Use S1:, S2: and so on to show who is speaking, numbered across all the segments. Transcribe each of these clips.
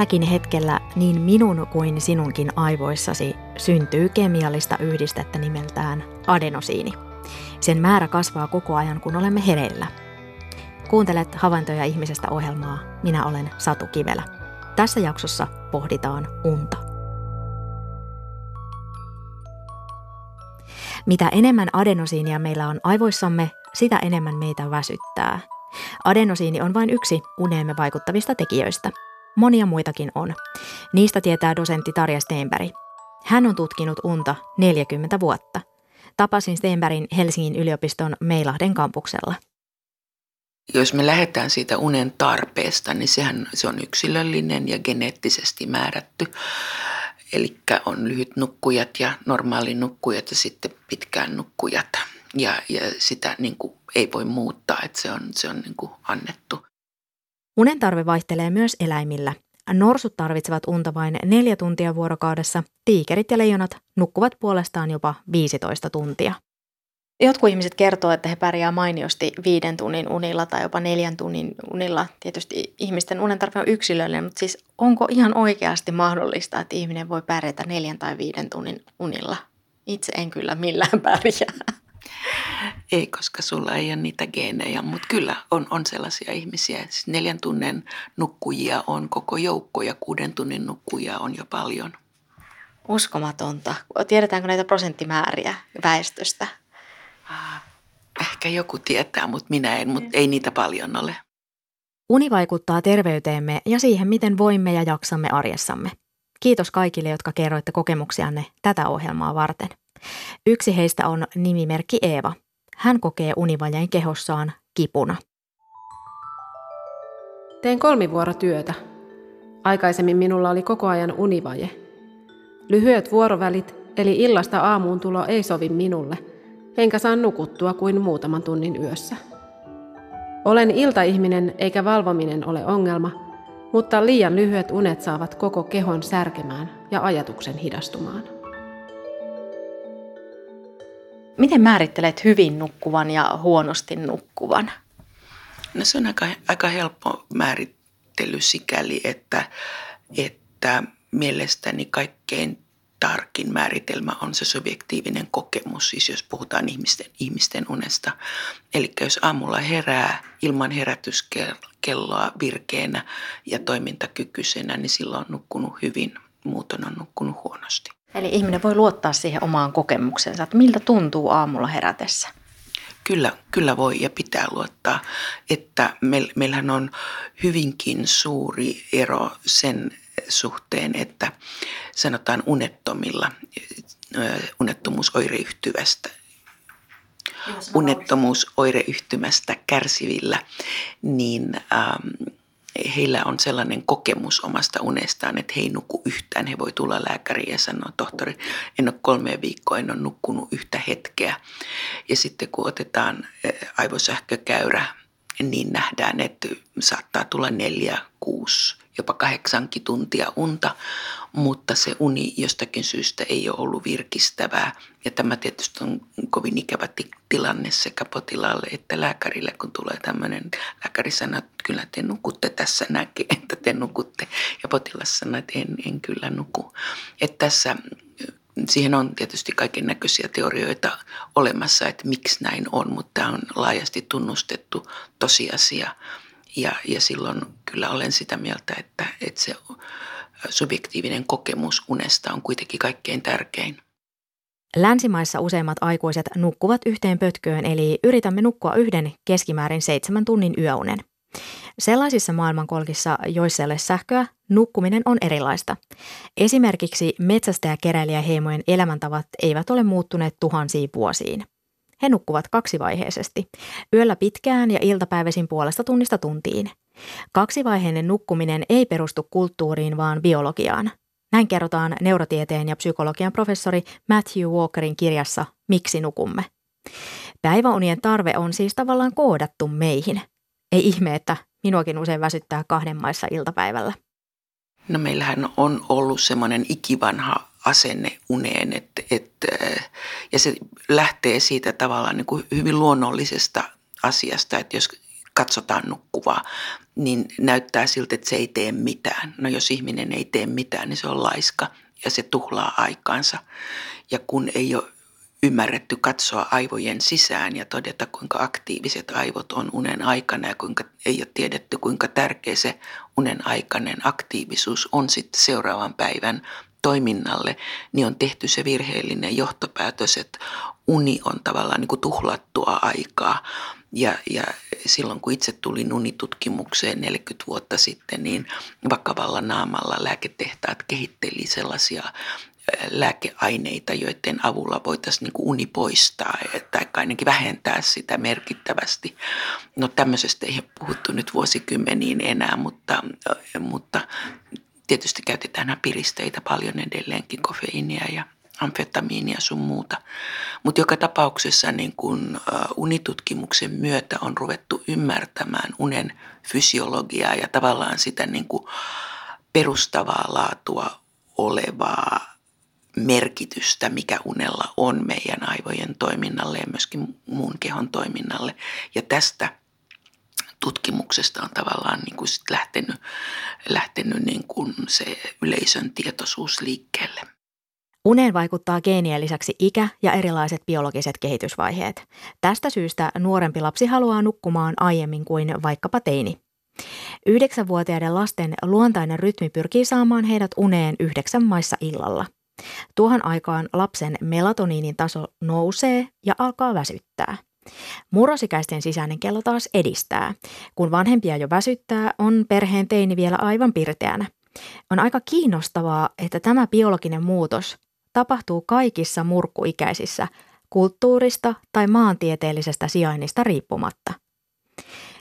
S1: tälläkin hetkellä niin minun kuin sinunkin aivoissasi syntyy kemiallista yhdistettä nimeltään adenosiini. Sen määrä kasvaa koko ajan, kun olemme hereillä. Kuuntelet Havaintoja ihmisestä ohjelmaa. Minä olen Satu Kivelä. Tässä jaksossa pohditaan unta. Mitä enemmän adenosiinia meillä on aivoissamme, sitä enemmän meitä väsyttää. Adenosiini on vain yksi uneemme vaikuttavista tekijöistä. Monia muitakin on. Niistä tietää dosentti Tarja Steenberg. Hän on tutkinut unta 40 vuotta. Tapasin Steenbergin Helsingin yliopiston Meilahden kampuksella.
S2: Jos me lähdetään siitä unen tarpeesta, niin sehän se on yksilöllinen ja geneettisesti määrätty. Eli on lyhyt nukkujat ja normaali nukkujat ja sitten pitkään nukkujat. Ja, ja sitä niin kuin ei voi muuttaa, että se on, se on niin kuin annettu.
S1: Unen tarve vaihtelee myös eläimillä. Norsut tarvitsevat unta vain neljä tuntia vuorokaudessa, tiikerit ja leijonat nukkuvat puolestaan jopa 15 tuntia. Jotkut ihmiset kertoo, että he pärjää mainiosti viiden tunnin unilla tai jopa neljän tunnin unilla. Tietysti ihmisten unen tarve on yksilöllinen, mutta siis onko ihan oikeasti mahdollista, että ihminen voi pärjätä neljän tai viiden tunnin unilla? Itse en kyllä millään pärjää.
S2: Ei, koska sulla ei ole niitä geenejä, mutta kyllä on, on sellaisia ihmisiä. Siis neljän tunnin nukkujia on koko joukko ja kuuden tunnin nukkujia on jo paljon.
S1: Uskomatonta. Tiedetäänkö näitä prosenttimääriä väestöstä?
S2: Ah, ehkä joku tietää, mutta minä en, mutta ei niitä paljon ole.
S1: Uni vaikuttaa terveyteemme ja siihen, miten voimme ja jaksamme arjessamme. Kiitos kaikille, jotka kerroitte kokemuksianne tätä ohjelmaa varten. Yksi heistä on nimimerkki Eeva. Hän kokee univajeen kehossaan kipuna.
S3: Teen kolmivuorotyötä. Aikaisemmin minulla oli koko ajan univaje. Lyhyet vuorovälit, eli illasta aamuun tulo ei sovi minulle, enkä saa nukuttua kuin muutaman tunnin yössä. Olen iltaihminen eikä valvominen ole ongelma, mutta liian lyhyet unet saavat koko kehon särkemään ja ajatuksen hidastumaan.
S1: Miten määrittelet hyvin nukkuvan ja huonosti nukkuvan?
S2: No se on aika, aika helppo määrittely sikäli, että, että mielestäni kaikkein tarkin määritelmä on se subjektiivinen kokemus, siis jos puhutaan ihmisten, ihmisten unesta. Eli jos aamulla herää ilman herätyskelloa virkeänä ja toimintakykyisenä, niin silloin on nukkunut hyvin, muuten on nukkunut huonosti.
S1: Eli ihminen voi luottaa siihen omaan kokemuksensa, että miltä tuntuu aamulla herätessä.
S2: Kyllä, kyllä voi ja pitää luottaa, että meillähän on hyvinkin suuri ero sen suhteen, että sanotaan unettomilla, unettomuusoireyhtyvästä, unettomuusoireyhtymästä kärsivillä, niin ähm, heillä on sellainen kokemus omasta unestaan, että he ei nuku yhtään. He voi tulla lääkäriin ja sanoa, tohtori, en ole kolme viikkoa, en ole nukkunut yhtä hetkeä. Ja sitten kun otetaan eh, aivosähkökäyrä, niin nähdään, että saattaa tulla neljä, kuusi, jopa kahdeksankin tuntia unta, mutta se uni jostakin syystä ei ole ollut virkistävää. Ja tämä tietysti on kovin ikävä tilanne sekä potilaalle että lääkärille, kun tulee tämmöinen, lääkäri sanoo, että kyllä te nukutte tässä, näkee, että te nukutte. Ja potilas sanoo, että en, en kyllä nuku. Että tässä siihen on tietysti kaiken näköisiä teorioita olemassa, että miksi näin on, mutta tämä on laajasti tunnustettu tosiasia. Ja, ja silloin kyllä olen sitä mieltä, että, että se subjektiivinen kokemus unesta on kuitenkin kaikkein tärkein.
S1: Länsimaissa useimmat aikuiset nukkuvat yhteen pötköön, eli yritämme nukkua yhden keskimäärin seitsemän tunnin yöunen. Sellaisissa maailmankolkissa, joissa ei ole sähköä, nukkuminen on erilaista. Esimerkiksi metsästäjäkeräilijäheimojen elämäntavat eivät ole muuttuneet tuhansiin vuosiin. He nukkuvat kaksivaiheisesti, yöllä pitkään ja iltapäiväisin puolesta tunnista tuntiin. Kaksivaiheinen nukkuminen ei perustu kulttuuriin, vaan biologiaan. Näin kerrotaan neurotieteen ja psykologian professori Matthew Walkerin kirjassa Miksi nukumme. Päiväunien tarve on siis tavallaan koodattu meihin. Ei ihme, että minuakin usein väsyttää kahden maissa iltapäivällä.
S2: No meillähän on ollut semmoinen ikivanha asenne uneen, että, että, ja se lähtee siitä tavallaan niin kuin hyvin luonnollisesta asiasta, että jos katsotaan nukkuvaa, niin näyttää siltä, että se ei tee mitään. No jos ihminen ei tee mitään, niin se on laiska ja se tuhlaa aikaansa. Ja kun ei ole ymmärretty katsoa aivojen sisään ja todeta, kuinka aktiiviset aivot on unen aikana ja kuinka ei ole tiedetty, kuinka tärkeä se unen aikainen aktiivisuus on sitten seuraavan päivän toiminnalle, niin on tehty se virheellinen johtopäätös, että uni on tavallaan niin kuin tuhlattua aikaa. Ja, ja silloin kun itse tulin unitutkimukseen 40 vuotta sitten, niin vakavalla naamalla lääketehtaat kehitteli sellaisia lääkeaineita, joiden avulla voitaisiin niin uni poistaa tai ainakin vähentää sitä merkittävästi. No tämmöisestä ei ole puhuttu nyt vuosikymmeniin enää, mutta, mutta tietysti käytetään piristeitä paljon edelleenkin, kofeiinia ja amfetamiinia sun muuta. Mutta joka tapauksessa niin kun, unitutkimuksen myötä on ruvettu ymmärtämään unen fysiologiaa ja tavallaan sitä niin kuin perustavaa laatua olevaa merkitystä, mikä unella on meidän aivojen toiminnalle ja myöskin muun kehon toiminnalle. Ja tästä tutkimuksesta on tavallaan niin kuin sit lähtenyt, lähtenyt niin kuin se yleisön tietoisuus liikkeelle.
S1: Uneen vaikuttaa geenien lisäksi ikä ja erilaiset biologiset kehitysvaiheet. Tästä syystä nuorempi lapsi haluaa nukkumaan aiemmin kuin vaikkapa teini. Yhdeksänvuotiaiden lasten luontainen rytmi pyrkii saamaan heidät uneen yhdeksän maissa illalla. Tuohon aikaan lapsen melatoniinin taso nousee ja alkaa väsyttää. Murrosikäisten sisäinen kello taas edistää. Kun vanhempia jo väsyttää, on perheen teini vielä aivan pirteänä. On aika kiinnostavaa, että tämä biologinen muutos tapahtuu kaikissa murkkuikäisissä kulttuurista tai maantieteellisestä sijainnista riippumatta.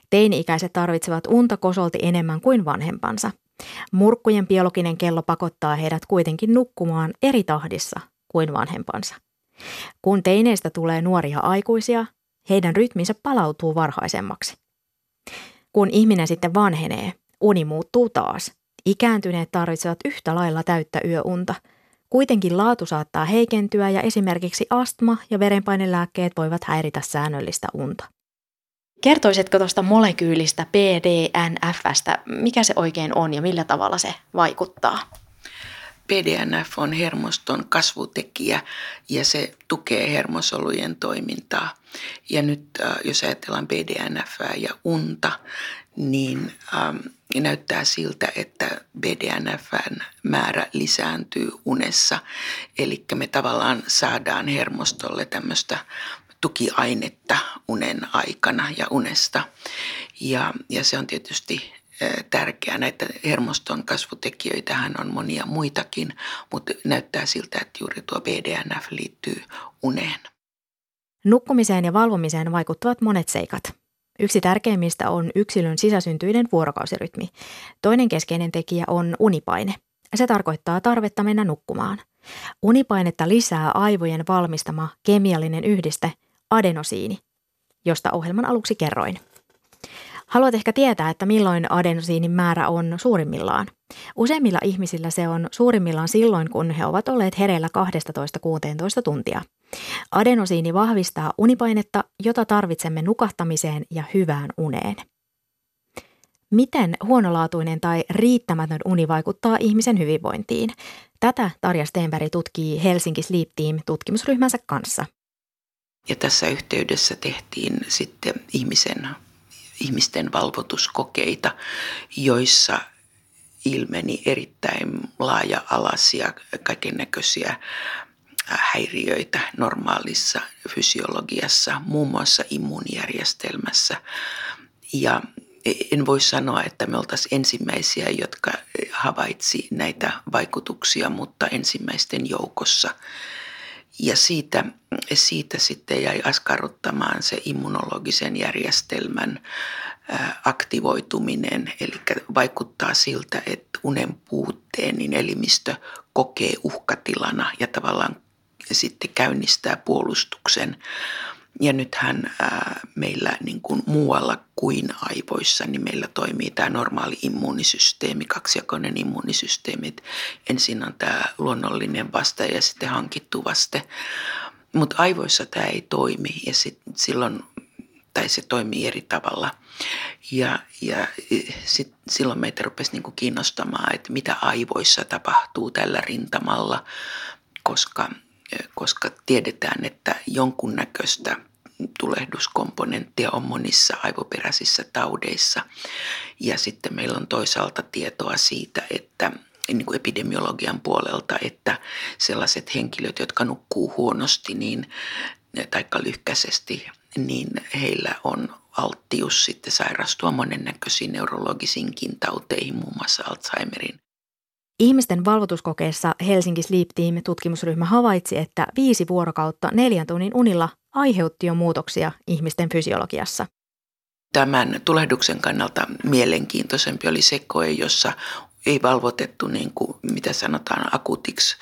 S1: Teini-ikäiset tarvitsevat unta kosolti enemmän kuin vanhempansa. Murkkujen biologinen kello pakottaa heidät kuitenkin nukkumaan eri tahdissa kuin vanhempansa. Kun teineistä tulee nuoria aikuisia, heidän rytminsä palautuu varhaisemmaksi. Kun ihminen sitten vanhenee, uni muuttuu taas. Ikääntyneet tarvitsevat yhtä lailla täyttä yöunta. Kuitenkin laatu saattaa heikentyä ja esimerkiksi astma ja verenpainelääkkeet voivat häiritä säännöllistä unta. Kertoisitko tuosta molekyylistä PDNFstä, mikä se oikein on ja millä tavalla se vaikuttaa?
S2: PDNF on hermoston kasvutekijä ja se tukee hermosolujen toimintaa. Ja nyt äh, jos ajatellaan BDNF ja unta, niin ähm, näyttää siltä, että BDNFn määrä lisääntyy unessa. Eli me tavallaan saadaan hermostolle tämmöistä tukiainetta unen aikana ja unesta. Ja, ja se on tietysti tärkeää. Näitä hermoston kasvutekijöitähän on monia muitakin, mutta näyttää siltä, että juuri tuo BDNF liittyy uneen.
S1: Nukkumiseen ja valvomiseen vaikuttavat monet seikat. Yksi tärkeimmistä on yksilön sisäsyntyinen vuorokausirytmi. Toinen keskeinen tekijä on unipaine. Se tarkoittaa tarvetta mennä nukkumaan. Unipainetta lisää aivojen valmistama kemiallinen yhdiste adenosiini, josta ohjelman aluksi kerroin. Haluat ehkä tietää, että milloin adenosiinin määrä on suurimmillaan. Useimmilla ihmisillä se on suurimmillaan silloin, kun he ovat olleet hereillä 12-16 tuntia. Adenosiini vahvistaa unipainetta, jota tarvitsemme nukahtamiseen ja hyvään uneen. Miten huonolaatuinen tai riittämätön uni vaikuttaa ihmisen hyvinvointiin? Tätä Tarja Stenberg tutkii Helsinki Sleep Team tutkimusryhmänsä kanssa.
S2: Ja tässä yhteydessä tehtiin sitten ihmisen ihmisten valvotuskokeita, joissa ilmeni erittäin laaja-alaisia kaiken näköisiä häiriöitä normaalissa fysiologiassa, muun muassa immuunijärjestelmässä. Ja en voi sanoa, että me oltaisiin ensimmäisiä, jotka havaitsi näitä vaikutuksia, mutta ensimmäisten joukossa – ja siitä, siitä sitten jäi askarruttamaan se immunologisen järjestelmän aktivoituminen, eli vaikuttaa siltä, että unen puutteen niin elimistö kokee uhkatilana ja tavallaan sitten käynnistää puolustuksen. Ja nythän ää, meillä niin kuin muualla kuin aivoissa, niin meillä toimii tämä normaali immuunisysteemi, kaksijakoinen immuunisysteemi. Ensin on tämä luonnollinen vaste ja sitten hankittu vaste. Mutta aivoissa tämä ei toimi ja sit, silloin, tai se toimii eri tavalla. Ja, ja sit, silloin meitä rupesi niin kuin kiinnostamaan, että mitä aivoissa tapahtuu tällä rintamalla, koska, koska tiedetään, että jonkunnäköistä tulehduskomponenttia on monissa aivoperäisissä taudeissa. Ja sitten meillä on toisaalta tietoa siitä, että niin kuin epidemiologian puolelta, että sellaiset henkilöt, jotka nukkuu huonosti niin, tai lyhkäisesti, niin heillä on alttius sitten sairastua monennäköisiin neurologisiinkin tauteihin, muun muassa Alzheimerin.
S1: Ihmisten valvotuskokeessa Helsinki Sleep Team tutkimusryhmä havaitsi, että viisi vuorokautta neljän tunnin unilla aiheutti jo muutoksia ihmisten fysiologiassa.
S2: Tämän tulehduksen kannalta mielenkiintoisempi oli se koe, jossa ei valvotettu niin kuin, mitä sanotaan akuutiksi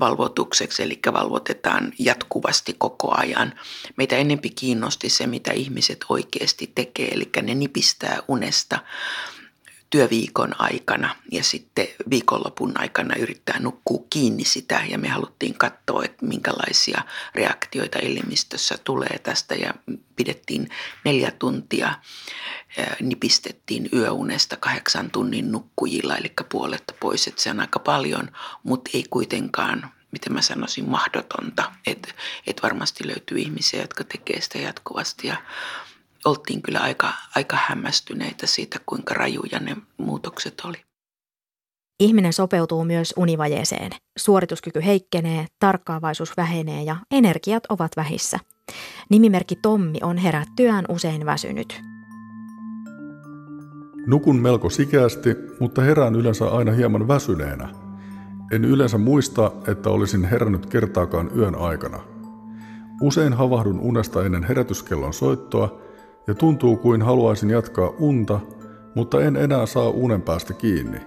S2: valvotukseksi, eli valvotetaan jatkuvasti koko ajan. Meitä enempi kiinnosti se, mitä ihmiset oikeasti tekee, eli ne nipistää unesta työviikon aikana ja sitten viikonlopun aikana yrittää nukkua kiinni sitä. Ja me haluttiin katsoa, että minkälaisia reaktioita elimistössä tulee tästä. Ja pidettiin neljä tuntia, nipistettiin yöunesta kahdeksan tunnin nukkujilla, eli puolet pois, että se on aika paljon, mutta ei kuitenkaan miten mä sanoisin, mahdotonta. Että et varmasti löytyy ihmisiä, jotka tekee sitä jatkuvasti ja oltiin kyllä aika, aika hämmästyneitä siitä, kuinka rajuja ne muutokset oli.
S1: Ihminen sopeutuu myös univajeeseen. Suorituskyky heikkenee, tarkkaavaisuus vähenee ja energiat ovat vähissä. Nimimerkki Tommi on herättyään usein väsynyt.
S4: Nukun melko sikästi, mutta herään yleensä aina hieman väsyneenä. En yleensä muista, että olisin herännyt kertaakaan yön aikana. Usein havahdun unesta ennen herätyskellon soittoa ja tuntuu kuin haluaisin jatkaa unta, mutta en enää saa unen päästä kiinni.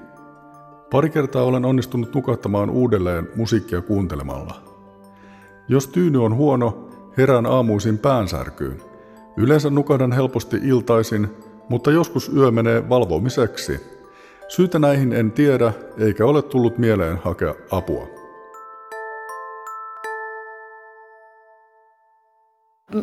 S4: Pari kertaa olen onnistunut nukahtamaan uudelleen musiikkia kuuntelemalla. Jos tyyny on huono, herään aamuisin päänsärkyyn. Yleensä nukahdan helposti iltaisin, mutta joskus yö menee valvomiseksi. Syytä näihin en tiedä, eikä ole tullut mieleen hakea apua.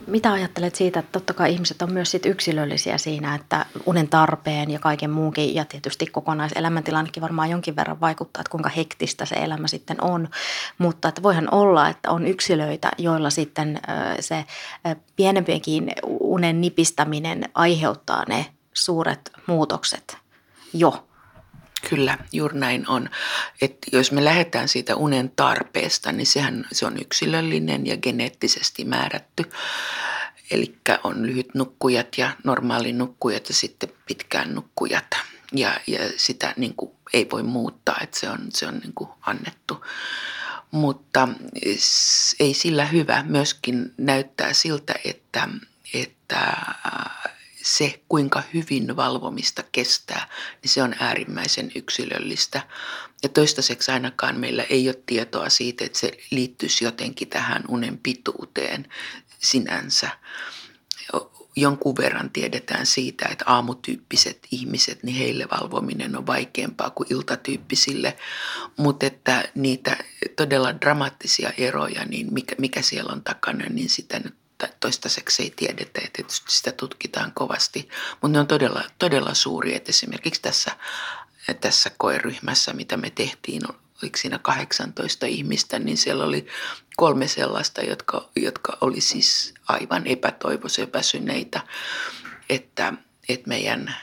S1: Mitä ajattelet siitä, että totta kai ihmiset on myös sit yksilöllisiä siinä, että unen tarpeen ja kaiken muunkin ja tietysti kokonaiselämäntilannekin varmaan jonkin verran vaikuttaa, että kuinka hektistä se elämä sitten on. Mutta että voihan olla, että on yksilöitä, joilla sitten se pienempienkin unen nipistäminen aiheuttaa ne suuret muutokset jo
S2: Kyllä, juuri näin on. Että jos me lähdetään siitä unen tarpeesta, niin sehän se on yksilöllinen ja geneettisesti määrätty. Eli on lyhyt nukkujat ja normaali nukkujat ja sitten pitkään nukkujat. Ja, ja sitä niin kuin ei voi muuttaa, että se on, se on niin kuin annettu. Mutta ei sillä hyvä. Myöskin näyttää siltä, että, että se, kuinka hyvin valvomista kestää, niin se on äärimmäisen yksilöllistä. Ja toistaiseksi ainakaan meillä ei ole tietoa siitä, että se liittyisi jotenkin tähän unen pituuteen sinänsä. Jonkun verran tiedetään siitä, että aamutyyppiset ihmiset, niin heille valvominen on vaikeampaa kuin iltatyyppisille. Mutta että niitä todella dramaattisia eroja, niin mikä, mikä siellä on takana, niin sitä nyt toistaiseksi ei tiedetä ja tietysti sitä tutkitaan kovasti, mutta ne on todella, todella suuri, että esimerkiksi tässä, tässä koeryhmässä, mitä me tehtiin, oliko siinä 18 ihmistä, niin siellä oli kolme sellaista, jotka, jotka oli siis aivan epätoivoisen väsyneitä, että, että meidän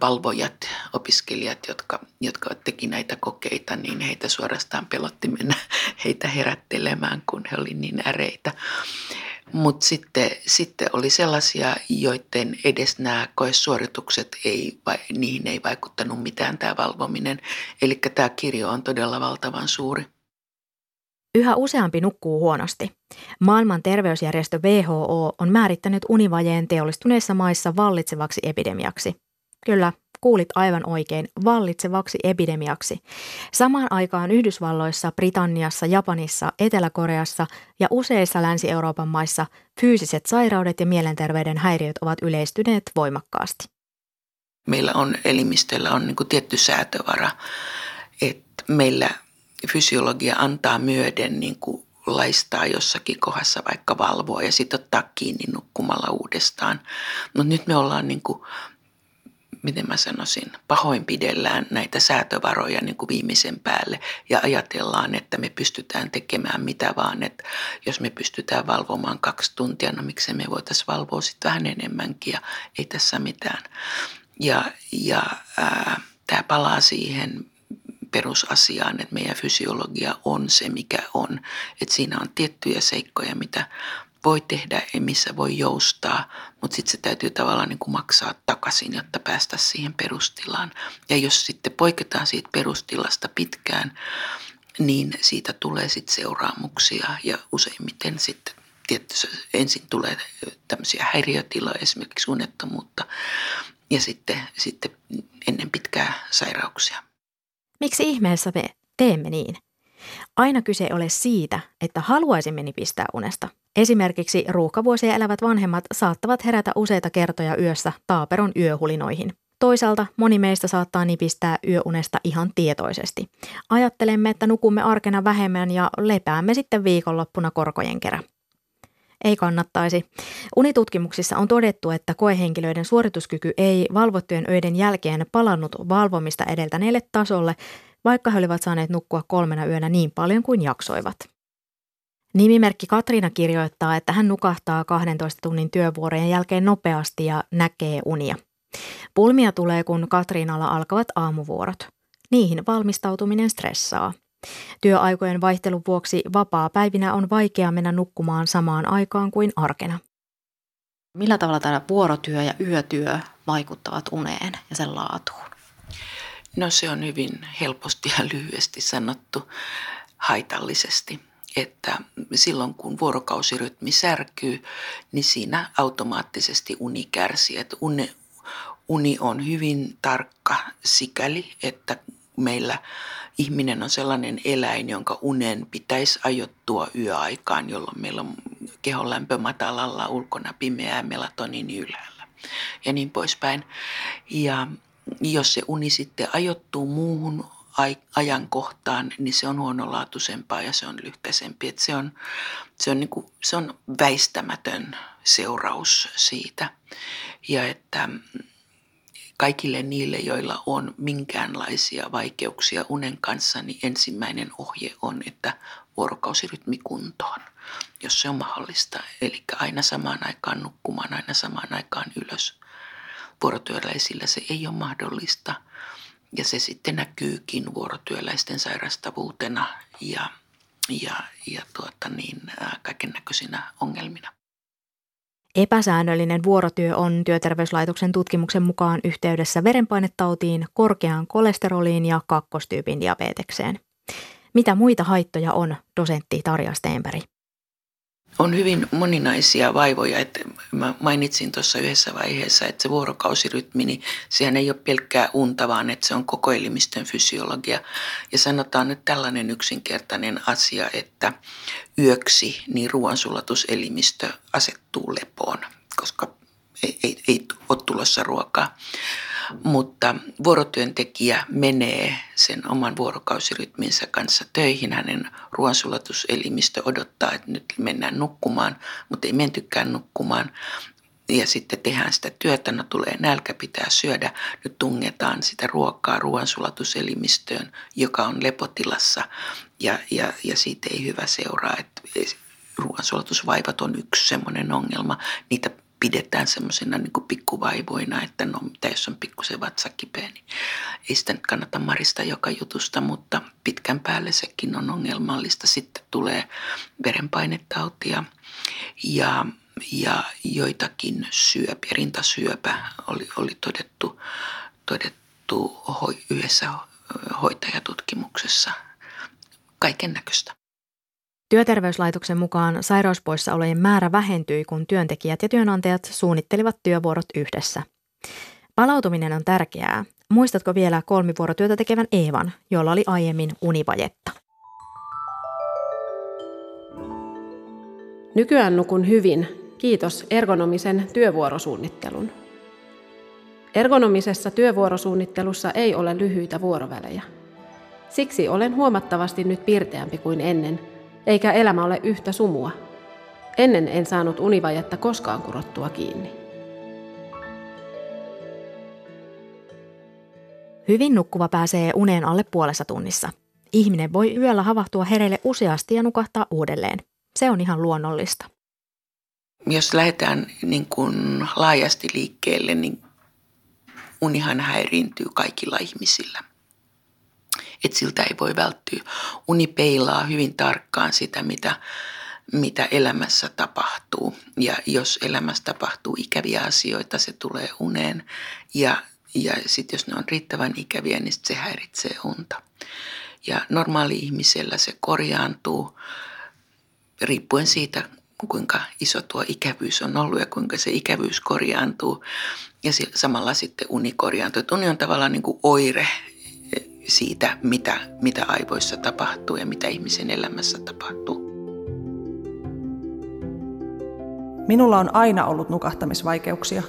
S2: valvojat, opiskelijat, jotka, jotka teki näitä kokeita, niin heitä suorastaan pelotti mennä heitä herättelemään, kun he olivat niin äreitä. Mutta sitten, sitten oli sellaisia, joiden edes nämä koesuoritukset, ei, niihin ei vaikuttanut mitään tämä valvominen. Eli tämä kirjo on todella valtavan suuri.
S1: Yhä useampi nukkuu huonosti. Maailman terveysjärjestö WHO on määrittänyt univajeen teollistuneissa maissa vallitsevaksi epidemiaksi. Kyllä, kuulit aivan oikein, vallitsevaksi epidemiaksi. Samaan aikaan Yhdysvalloissa, Britanniassa, Japanissa, Etelä-Koreassa ja useissa Länsi-Euroopan maissa fyysiset sairaudet ja mielenterveyden häiriöt ovat yleistyneet voimakkaasti.
S2: Meillä on elimistöllä on niin tietty säätövara, että meillä fysiologia antaa myöden niin kuin laistaa jossakin kohdassa vaikka valvoa ja sitten ottaa kiinni nukkumalla uudestaan. Mutta nyt me ollaan niin kuin miten mä sanoisin, pahoinpidellään näitä säätövaroja niin kuin viimeisen päälle ja ajatellaan, että me pystytään tekemään mitä vaan, että jos me pystytään valvomaan kaksi tuntia, no miksei me voitaisiin valvoa sitten vähän enemmänkin ja ei tässä mitään. Ja, ja tämä palaa siihen perusasiaan, että meidän fysiologia on se, mikä on. Että siinä on tiettyjä seikkoja, mitä voi tehdä missä voi joustaa, mutta sitten se täytyy tavallaan niin kuin maksaa takaisin, jotta päästä siihen perustilaan. Ja jos sitten poiketaan siitä perustilasta pitkään, niin siitä tulee sitten seuraamuksia ja useimmiten sitten tietysti ensin tulee tämmöisiä häiriötiloja, esimerkiksi unettomuutta ja sitten, sitten ennen pitkää sairauksia.
S1: Miksi ihmeessä me teemme niin? Aina kyse ole siitä, että haluaisimme nipistää unesta. Esimerkiksi ruuhkavuosia elävät vanhemmat saattavat herätä useita kertoja yössä taaperon yöhulinoihin. Toisaalta moni meistä saattaa nipistää yöunesta ihan tietoisesti. Ajattelemme, että nukumme arkena vähemmän ja lepäämme sitten viikonloppuna korkojen kerä. Ei kannattaisi. Unitutkimuksissa on todettu, että koehenkilöiden suorituskyky ei valvottujen öiden jälkeen palannut valvomista edeltäneelle tasolle, vaikka he olivat saaneet nukkua kolmena yönä niin paljon kuin jaksoivat. Nimimerkki Katriina kirjoittaa, että hän nukahtaa 12 tunnin työvuorojen jälkeen nopeasti ja näkee unia. Pulmia tulee, kun Katriinalla alkavat aamuvuorot. Niihin valmistautuminen stressaa. Työaikojen vaihtelun vuoksi vapaa-päivinä on vaikea mennä nukkumaan samaan aikaan kuin arkena.
S5: Millä tavalla tämä vuorotyö ja yötyö vaikuttavat uneen ja sen laatuun?
S2: No se on hyvin helposti ja lyhyesti sanottu haitallisesti että silloin kun vuorokausirytmi särkyy, niin siinä automaattisesti uni kärsii. Että uni, uni on hyvin tarkka sikäli, että meillä ihminen on sellainen eläin, jonka unen pitäisi ajoittua yöaikaan, jolloin meillä on kehon lämpö matalalla, ulkona pimeää, melatoniini ylhäällä ja niin poispäin. Ja jos se uni sitten ajoittuu muuhun ajankohtaan, niin se on huonolaatuisempaa ja se on lyhkäisempi. Se on, se, on niin kuin, se on väistämätön seuraus siitä. Ja että kaikille niille, joilla on minkäänlaisia vaikeuksia unen kanssa, niin ensimmäinen ohje on, että vuorokausirytmi kuntoon, jos se on mahdollista. Eli aina samaan aikaan nukkumaan, aina samaan aikaan ylös. Vuorotyöläisillä se ei ole mahdollista ja se sitten näkyykin vuorotyöläisten sairastavuutena ja, ja, ja tuota niin, kaiken näköisinä ongelmina.
S1: Epäsäännöllinen vuorotyö on työterveyslaitoksen tutkimuksen mukaan yhteydessä verenpainetautiin, korkeaan kolesteroliin ja kakkostyypin diabetekseen. Mitä muita haittoja on, dosentti Tarja Steenberg?
S2: On hyvin moninaisia vaivoja. Että mä mainitsin tuossa yhdessä vaiheessa, että se vuorokausirytmi, niin sehän ei ole pelkkää unta, vaan että se on koko elimistön fysiologia. Ja sanotaan nyt tällainen yksinkertainen asia, että yöksi niin ruoansulatuselimistö asettuu lepoon, koska ei, ei, ei ole tulossa ruokaa. Mutta vuorotyöntekijä menee sen oman vuorokausirytminsä kanssa töihin. Hänen ruoansulatuselimistö odottaa, että nyt mennään nukkumaan, mutta ei mentykään nukkumaan. Ja sitten tehdään sitä työtä, no tulee nälkä, pitää syödä. Nyt tungetaan sitä ruokaa ruoansulatuselimistöön, joka on lepotilassa ja, ja, ja siitä ei hyvä seuraa. Että ruoansulatusvaivat on yksi semmoinen ongelma. Niitä pidetään semmoisena niin pikkuvaivoina, että no mitä jos on pikkusen vatsa kipeä, niin ei sitä nyt kannata marista joka jutusta, mutta pitkän päälle sekin on ongelmallista. Sitten tulee verenpainetautia ja, ja joitakin syöpiä, rintasyöpä oli, oli todettu, todettu yhdessä hoitajatutkimuksessa kaiken näköistä.
S1: Työterveyslaitoksen mukaan sairauspoissaolojen määrä vähentyi, kun työntekijät ja työnantajat suunnittelivat työvuorot yhdessä. Palautuminen on tärkeää. Muistatko vielä kolmivuorotyötä tekevän Eevan, jolla oli aiemmin univajetta?
S3: Nykyään nukun hyvin, kiitos ergonomisen työvuorosuunnittelun. Ergonomisessa työvuorosuunnittelussa ei ole lyhyitä vuorovälejä. Siksi olen huomattavasti nyt pirteämpi kuin ennen – eikä elämä ole yhtä sumua. Ennen en saanut univajetta koskaan kurottua kiinni.
S1: Hyvin nukkuva pääsee uneen alle puolessa tunnissa. Ihminen voi yöllä havahtua hereille useasti ja nukahtaa uudelleen. Se on ihan luonnollista.
S2: Jos lähdetään niin kuin laajasti liikkeelle, niin unihan häiriintyy kaikilla ihmisillä. Et siltä ei voi välttyä. Uni peilaa hyvin tarkkaan sitä, mitä, mitä elämässä tapahtuu. Ja jos elämässä tapahtuu ikäviä asioita, se tulee uneen. Ja, ja sitten jos ne on riittävän ikäviä, niin se häiritsee unta. Ja normaali ihmisellä se korjaantuu riippuen siitä, kuinka iso tuo ikävyys on ollut ja kuinka se ikävyys korjaantuu. Ja samalla sitten uni korjaantuu. Et uni on tavallaan niin kuin oire siitä, mitä, mitä aivoissa tapahtuu ja mitä ihmisen elämässä tapahtuu.
S6: Minulla on aina ollut nukahtamisvaikeuksia.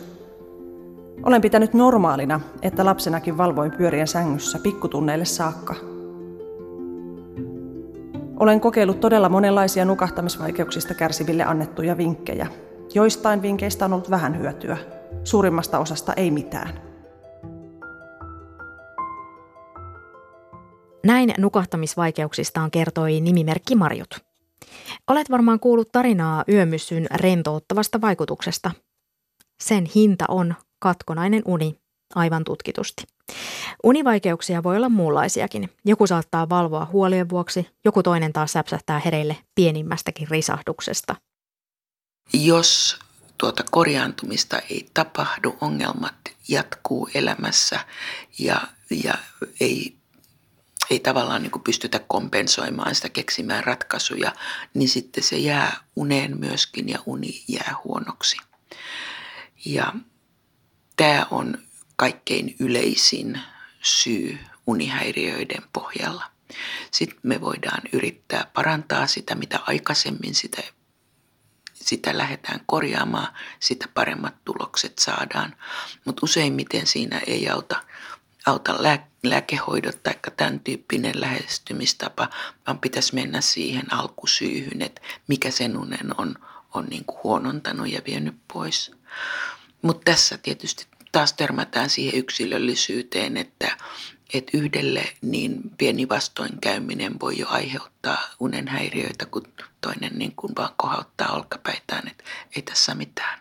S6: Olen pitänyt normaalina, että lapsenakin valvoin pyörien sängyssä pikkutunneille saakka – olen kokeillut todella monenlaisia nukahtamisvaikeuksista kärsiville annettuja vinkkejä. Joistain vinkkeistä on ollut vähän hyötyä, suurimmasta osasta ei mitään.
S1: Näin nukahtamisvaikeuksistaan kertoi nimimerkki Marjut. Olet varmaan kuullut tarinaa yömyssyn rentouttavasta vaikutuksesta. Sen hinta on katkonainen uni, aivan tutkitusti. Univaikeuksia voi olla muunlaisiakin. Joku saattaa valvoa huolien vuoksi, joku toinen taas säpsähtää hereille pienimmästäkin risahduksesta.
S2: Jos tuota korjaantumista ei tapahdu, ongelmat jatkuu elämässä ja, ja ei, ei tavallaan niin pystytä kompensoimaan sitä, keksimään ratkaisuja, niin sitten se jää uneen myöskin ja uni jää huonoksi. Ja tämä on kaikkein yleisin syy unihäiriöiden pohjalla. Sitten me voidaan yrittää parantaa sitä, mitä aikaisemmin sitä, sitä lähdetään korjaamaan, sitä paremmat tulokset saadaan. Mutta useimmiten siinä ei auta, auta lää, lääkehoidot tai tämän tyyppinen lähestymistapa, vaan pitäisi mennä siihen alkusyyhyn, että mikä sen unen on, on niin kuin huonontanut ja vienyt pois. Mutta tässä tietysti taas törmätään siihen yksilöllisyyteen, että, että yhdelle niin pieni vastoinkäyminen voi jo aiheuttaa unen häiriöitä, kun toinen niin kuin vaan kohauttaa olkapäitään, että ei tässä mitään.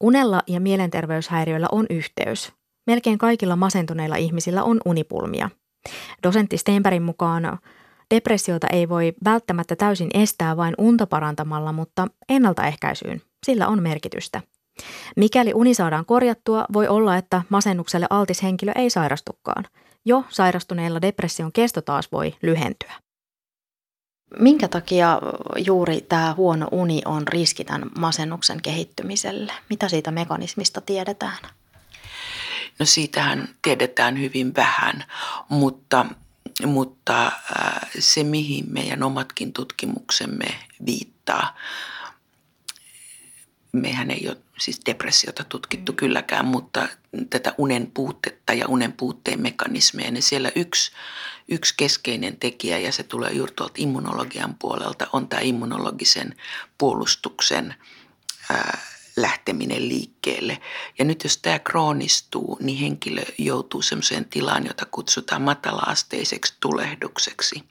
S1: Unella ja mielenterveyshäiriöillä on yhteys. Melkein kaikilla masentuneilla ihmisillä on unipulmia. Dosentti Steenbergin mukaan depressiota ei voi välttämättä täysin estää vain unta parantamalla, mutta ennaltaehkäisyyn sillä on merkitystä – Mikäli uni saadaan korjattua, voi olla, että masennukselle altis henkilö ei sairastukaan. Jo sairastuneilla depression kesto taas voi lyhentyä.
S5: Minkä takia juuri tämä huono uni on riski tämän masennuksen kehittymiselle? Mitä siitä mekanismista tiedetään?
S2: No siitähän tiedetään hyvin vähän, mutta, mutta äh, se mihin meidän omatkin tutkimuksemme viittaa, mehän ei ole siis depressiota tutkittu mm. kylläkään, mutta tätä unen puutetta ja unen puutteen mekanismeja, niin siellä yksi, yksi keskeinen tekijä, ja se tulee juuri tuolta immunologian puolelta, on tämä immunologisen puolustuksen ää, lähteminen liikkeelle. Ja nyt jos tämä kroonistuu, niin henkilö joutuu sellaiseen tilaan, jota kutsutaan matalaasteiseksi tulehdukseksi.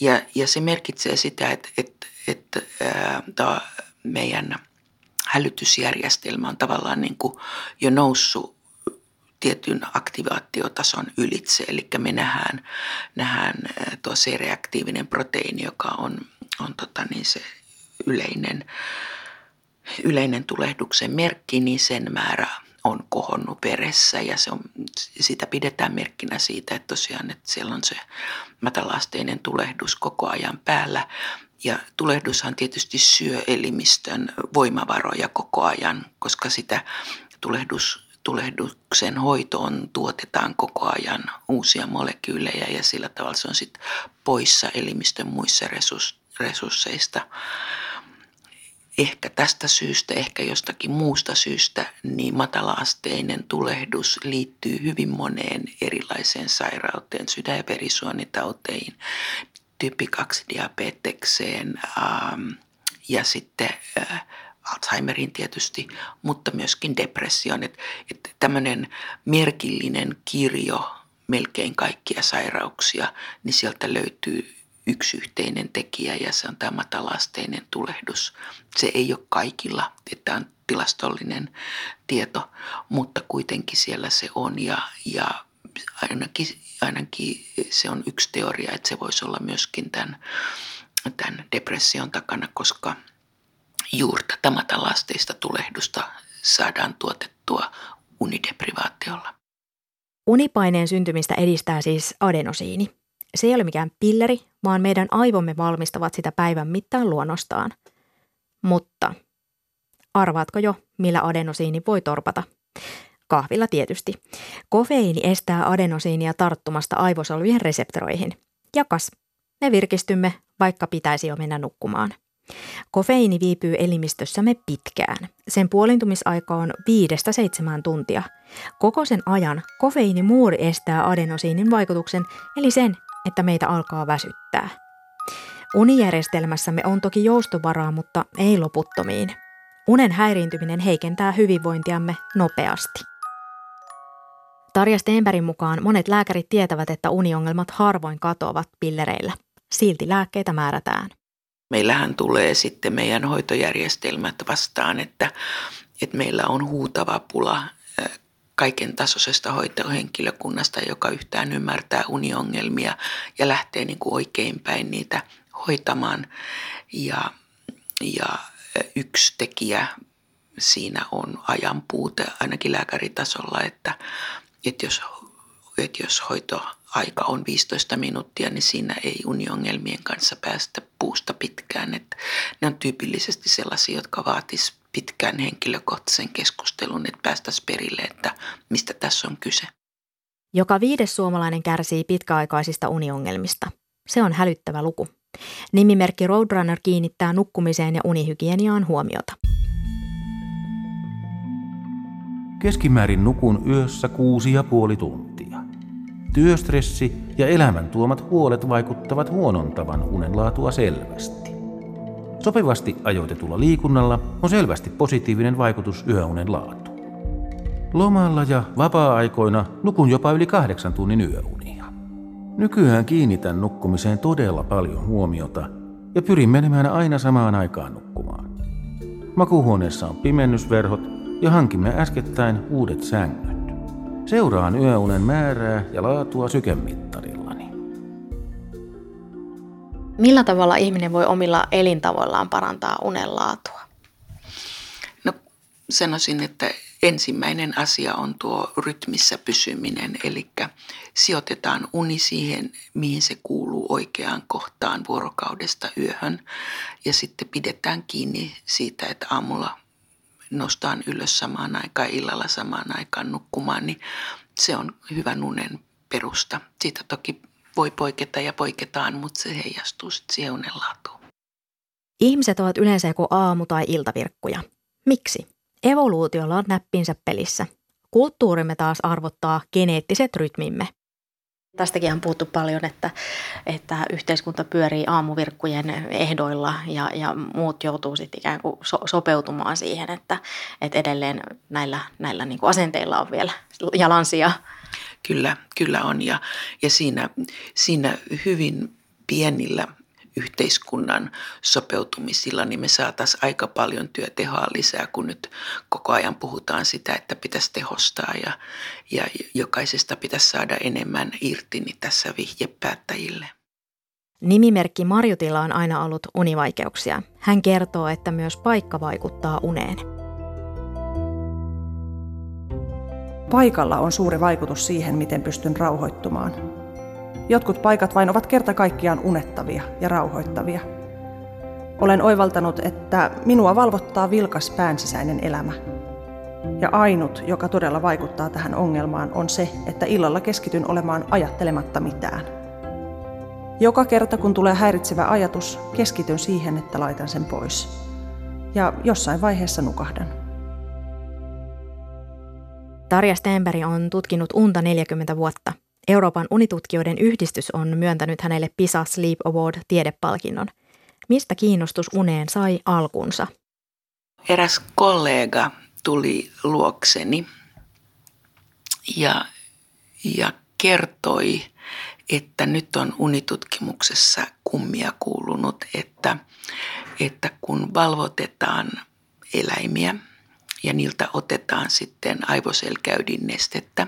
S2: Ja, ja se merkitsee sitä, että, että, että ää, meidän hälytysjärjestelmä on tavallaan niin kuin jo noussut tietyn aktivaatiotason ylitse. Eli me nähdään, nähdään tuo C-reaktiivinen proteiini, joka on, on tota niin se yleinen, yleinen tulehduksen merkki, niin sen määrä on kohonnut veressä ja se on, sitä pidetään merkkinä siitä, että tosiaan että siellä on se matalaasteinen tulehdus koko ajan päällä. Ja tulehdushan tietysti syö elimistön voimavaroja koko ajan, koska sitä tulehdus, tulehduksen hoitoon tuotetaan koko ajan uusia molekyylejä ja sillä tavalla se on sitten poissa elimistön muissa resursseista. Ehkä tästä syystä, ehkä jostakin muusta syystä, niin matalaasteinen tulehdus liittyy hyvin moneen erilaiseen sairauteen, sydän- ja verisuonitauteen, tyyppi 2 diabetekseen ähm, ja sitten äh, Alzheimerin tietysti, mutta myöskin depression. Että et tämmöinen merkillinen kirjo melkein kaikkia sairauksia, niin sieltä löytyy yksi yhteinen tekijä ja se on tämä matalasteinen tulehdus. Se ei ole kaikilla, että on tilastollinen tieto, mutta kuitenkin siellä se on ja, ja ainakin, ainakin se on yksi teoria, että se voisi olla myöskin tämän, tämän depression takana, koska juuri tätä matalasteista tulehdusta saadaan tuotettua unideprivaatiolla.
S1: Unipaineen syntymistä edistää siis adenosiini. Se ei ole mikään pilleri, vaan meidän aivomme valmistavat sitä päivän mittaan luonnostaan. Mutta arvaatko jo, millä adenosiini voi torpata? Kahvilla tietysti. Kofeiini estää adenosiinia tarttumasta aivosolvien reseptoroihin. Jakas, me virkistymme, vaikka pitäisi jo mennä nukkumaan. Kofeiini viipyy elimistössämme pitkään. Sen puolintumisaika on 5-7 tuntia. Koko sen ajan kofeiinimuuri estää adenosiinin vaikutuksen, eli sen, että meitä alkaa väsyttää. Unijärjestelmässämme on toki joustovaraa, mutta ei loputtomiin. Unen häiriintyminen heikentää hyvinvointiamme nopeasti. Tarja Stenbergin mukaan monet lääkärit tietävät, että uniongelmat harvoin katoavat pillereillä. Silti lääkkeitä määrätään.
S2: Meillähän tulee sitten meidän hoitojärjestelmät vastaan, että, että meillä on huutava pula kaiken tasoisesta hoitohenkilökunnasta, joka yhtään ymmärtää uniongelmia ja lähtee niin kuin oikeinpäin niitä hoitamaan. Ja, ja yksi tekijä siinä on ajan puute ainakin lääkäritasolla, että, että jos, että jos hoitoaika on 15 minuuttia, niin siinä ei uniongelmien kanssa päästä puusta pitkään. Että ne on tyypillisesti sellaisia, jotka vaatisivat pitkän henkilökohtaisen keskustelun, että päästäisiin perille, että mistä tässä on kyse.
S1: Joka viides suomalainen kärsii pitkäaikaisista uniongelmista. Se on hälyttävä luku. Nimimerkki Roadrunner kiinnittää nukkumiseen ja unihygieniaan huomiota.
S7: Keskimäärin nukun yössä kuusi ja puoli tuntia. Työstressi ja elämän tuomat huolet vaikuttavat huonontavan unenlaatua selvästi. Sopivasti ajoitetulla liikunnalla on selvästi positiivinen vaikutus yöunen laatuun. Lomalla ja vapaa-aikoina nukun jopa yli kahdeksan tunnin yöunia. Nykyään kiinnitän nukkumiseen todella paljon huomiota ja pyrin menemään aina samaan aikaan nukkumaan. Makuhuoneessa on pimennysverhot ja hankimme äskettäin uudet sängyt. Seuraan yöunen määrää ja laatua sykemittarillani.
S5: Millä tavalla ihminen voi omilla elintavoillaan parantaa unen laatua?
S2: No sanoisin, että ensimmäinen asia on tuo rytmissä pysyminen, eli sijoitetaan uni siihen, mihin se kuuluu oikeaan kohtaan vuorokaudesta yöhön. Ja sitten pidetään kiinni siitä, että aamulla nostaan ylös samaan aikaan, illalla samaan aikaan nukkumaan, niin se on hyvän unen perusta. Siitä toki voi poiketa ja poiketaan, mutta se heijastuu sitten siihen unenlaatuun.
S1: Ihmiset ovat yleensä joko aamu- tai iltavirkkuja. Miksi? Evoluutiolla on näppinsä pelissä. Kulttuurimme taas arvottaa geneettiset rytmimme.
S5: Tästäkin on puhuttu paljon, että, että yhteiskunta pyörii aamuvirkkujen ehdoilla ja, ja muut joutuu sitten ikään kuin so, sopeutumaan siihen, että, että edelleen näillä, näillä niin kuin asenteilla on vielä jalansia.
S2: Kyllä, kyllä on ja, ja siinä, siinä hyvin pienillä yhteiskunnan sopeutumisilla, niin me saataisiin aika paljon työtehoa lisää, kun nyt koko ajan puhutaan sitä, että pitäisi tehostaa ja, ja jokaisesta pitäisi saada enemmän irti, niin tässä vihje päättäjille.
S1: Nimimerkki Marjutilla on aina ollut univaikeuksia. Hän kertoo, että myös paikka vaikuttaa uneen.
S6: Paikalla on suuri vaikutus siihen, miten pystyn rauhoittumaan. Jotkut paikat vain ovat kerta kaikkiaan unettavia ja rauhoittavia. Olen oivaltanut, että minua valvottaa vilkas päänsisäinen elämä. Ja ainut, joka todella vaikuttaa tähän ongelmaan, on se, että illalla keskityn olemaan ajattelematta mitään. Joka kerta, kun tulee häiritsevä ajatus, keskityn siihen, että laitan sen pois. Ja jossain vaiheessa nukahdan.
S1: Tarja Stenberg on tutkinut unta 40 vuotta – Euroopan unitutkijoiden yhdistys on myöntänyt hänelle PISA Sleep Award tiedepalkinnon. Mistä kiinnostus uneen sai alkunsa?
S2: eräs kollega tuli luokseni ja, ja kertoi, että nyt on unitutkimuksessa kummia kuulunut, että, että kun valvotetaan eläimiä ja niiltä otetaan sitten aivoselkäydin nestettä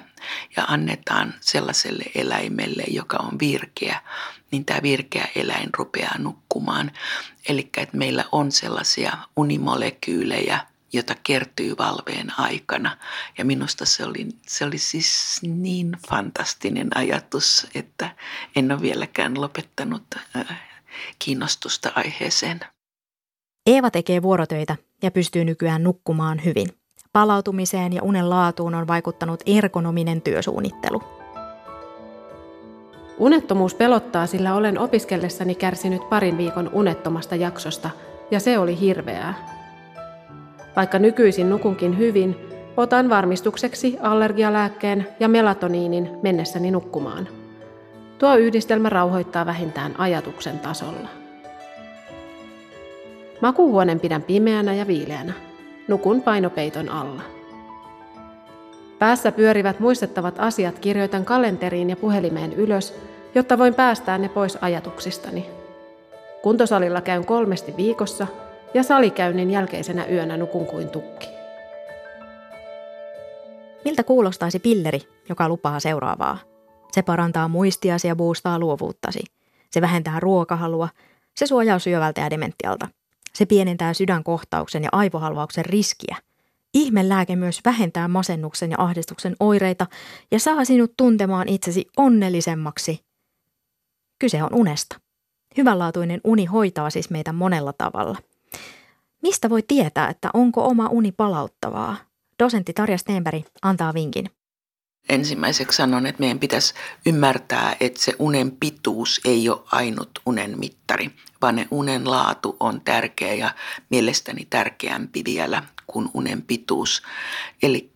S2: ja annetaan sellaiselle eläimelle, joka on virkeä, niin tämä virkeä eläin rupeaa nukkumaan. Eli että meillä on sellaisia unimolekyylejä, jota kertyy valveen aikana. Ja minusta se oli, se oli siis niin fantastinen ajatus, että en ole vieläkään lopettanut äh, kiinnostusta aiheeseen.
S1: Eeva tekee vuorotöitä ja pystyy nykyään nukkumaan hyvin. Palautumiseen ja unen laatuun on vaikuttanut ergonominen työsuunnittelu.
S3: Unettomuus pelottaa, sillä olen opiskellessani kärsinyt parin viikon unettomasta jaksosta, ja se oli hirveää. Vaikka nykyisin nukunkin hyvin, otan varmistukseksi allergialääkkeen ja melatoniinin mennessäni nukkumaan. Tuo yhdistelmä rauhoittaa vähintään ajatuksen tasolla. Makuuhuoneen pidän pimeänä ja viileänä. Nukun painopeiton alla. Päässä pyörivät muistettavat asiat kirjoitan kalenteriin ja puhelimeen ylös, jotta voin päästää ne pois ajatuksistani. Kuntosalilla käyn kolmesti viikossa ja salikäynnin jälkeisenä yönä nukun kuin tukki.
S1: Miltä kuulostaisi pilleri, joka lupaa seuraavaa? Se parantaa muistiasi ja boostaa luovuuttasi. Se vähentää ruokahalua. Se suojaa syövältä ja dementialta. Se pienentää sydänkohtauksen ja aivohalvauksen riskiä. Ihmelääke myös vähentää masennuksen ja ahdistuksen oireita ja saa sinut tuntemaan itsesi onnellisemmaksi. Kyse on unesta. Hyvänlaatuinen uni hoitaa siis meitä monella tavalla. Mistä voi tietää, että onko oma uni palauttavaa? Dosentti Tarja Stenberg antaa vinkin.
S2: Ensimmäiseksi sanon, että meidän pitäisi ymmärtää, että se unen pituus ei ole ainut unen mittari, vaan ne unen laatu on tärkeä ja mielestäni tärkeämpi vielä kuin unen pituus. Eli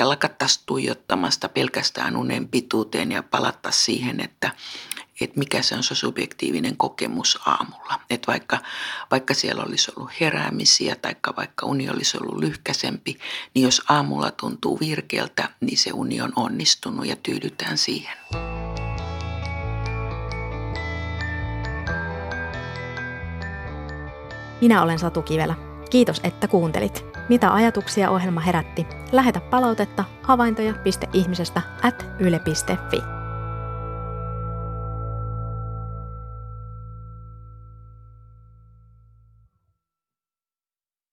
S2: lakattaisiin tuijottamasta pelkästään unen pituuteen ja palattaisiin siihen, että että mikä se on se subjektiivinen kokemus aamulla. Että vaikka, vaikka siellä olisi ollut heräämisiä tai vaikka uni olisi ollut lyhkäsempi, niin jos aamulla tuntuu virkeältä, niin se uni on onnistunut ja tyydytään siihen.
S1: Minä olen Satu Kivelä. Kiitos, että kuuntelit. Mitä ajatuksia ohjelma herätti? Lähetä palautetta havaintoja.ihmisestä at yle.fi.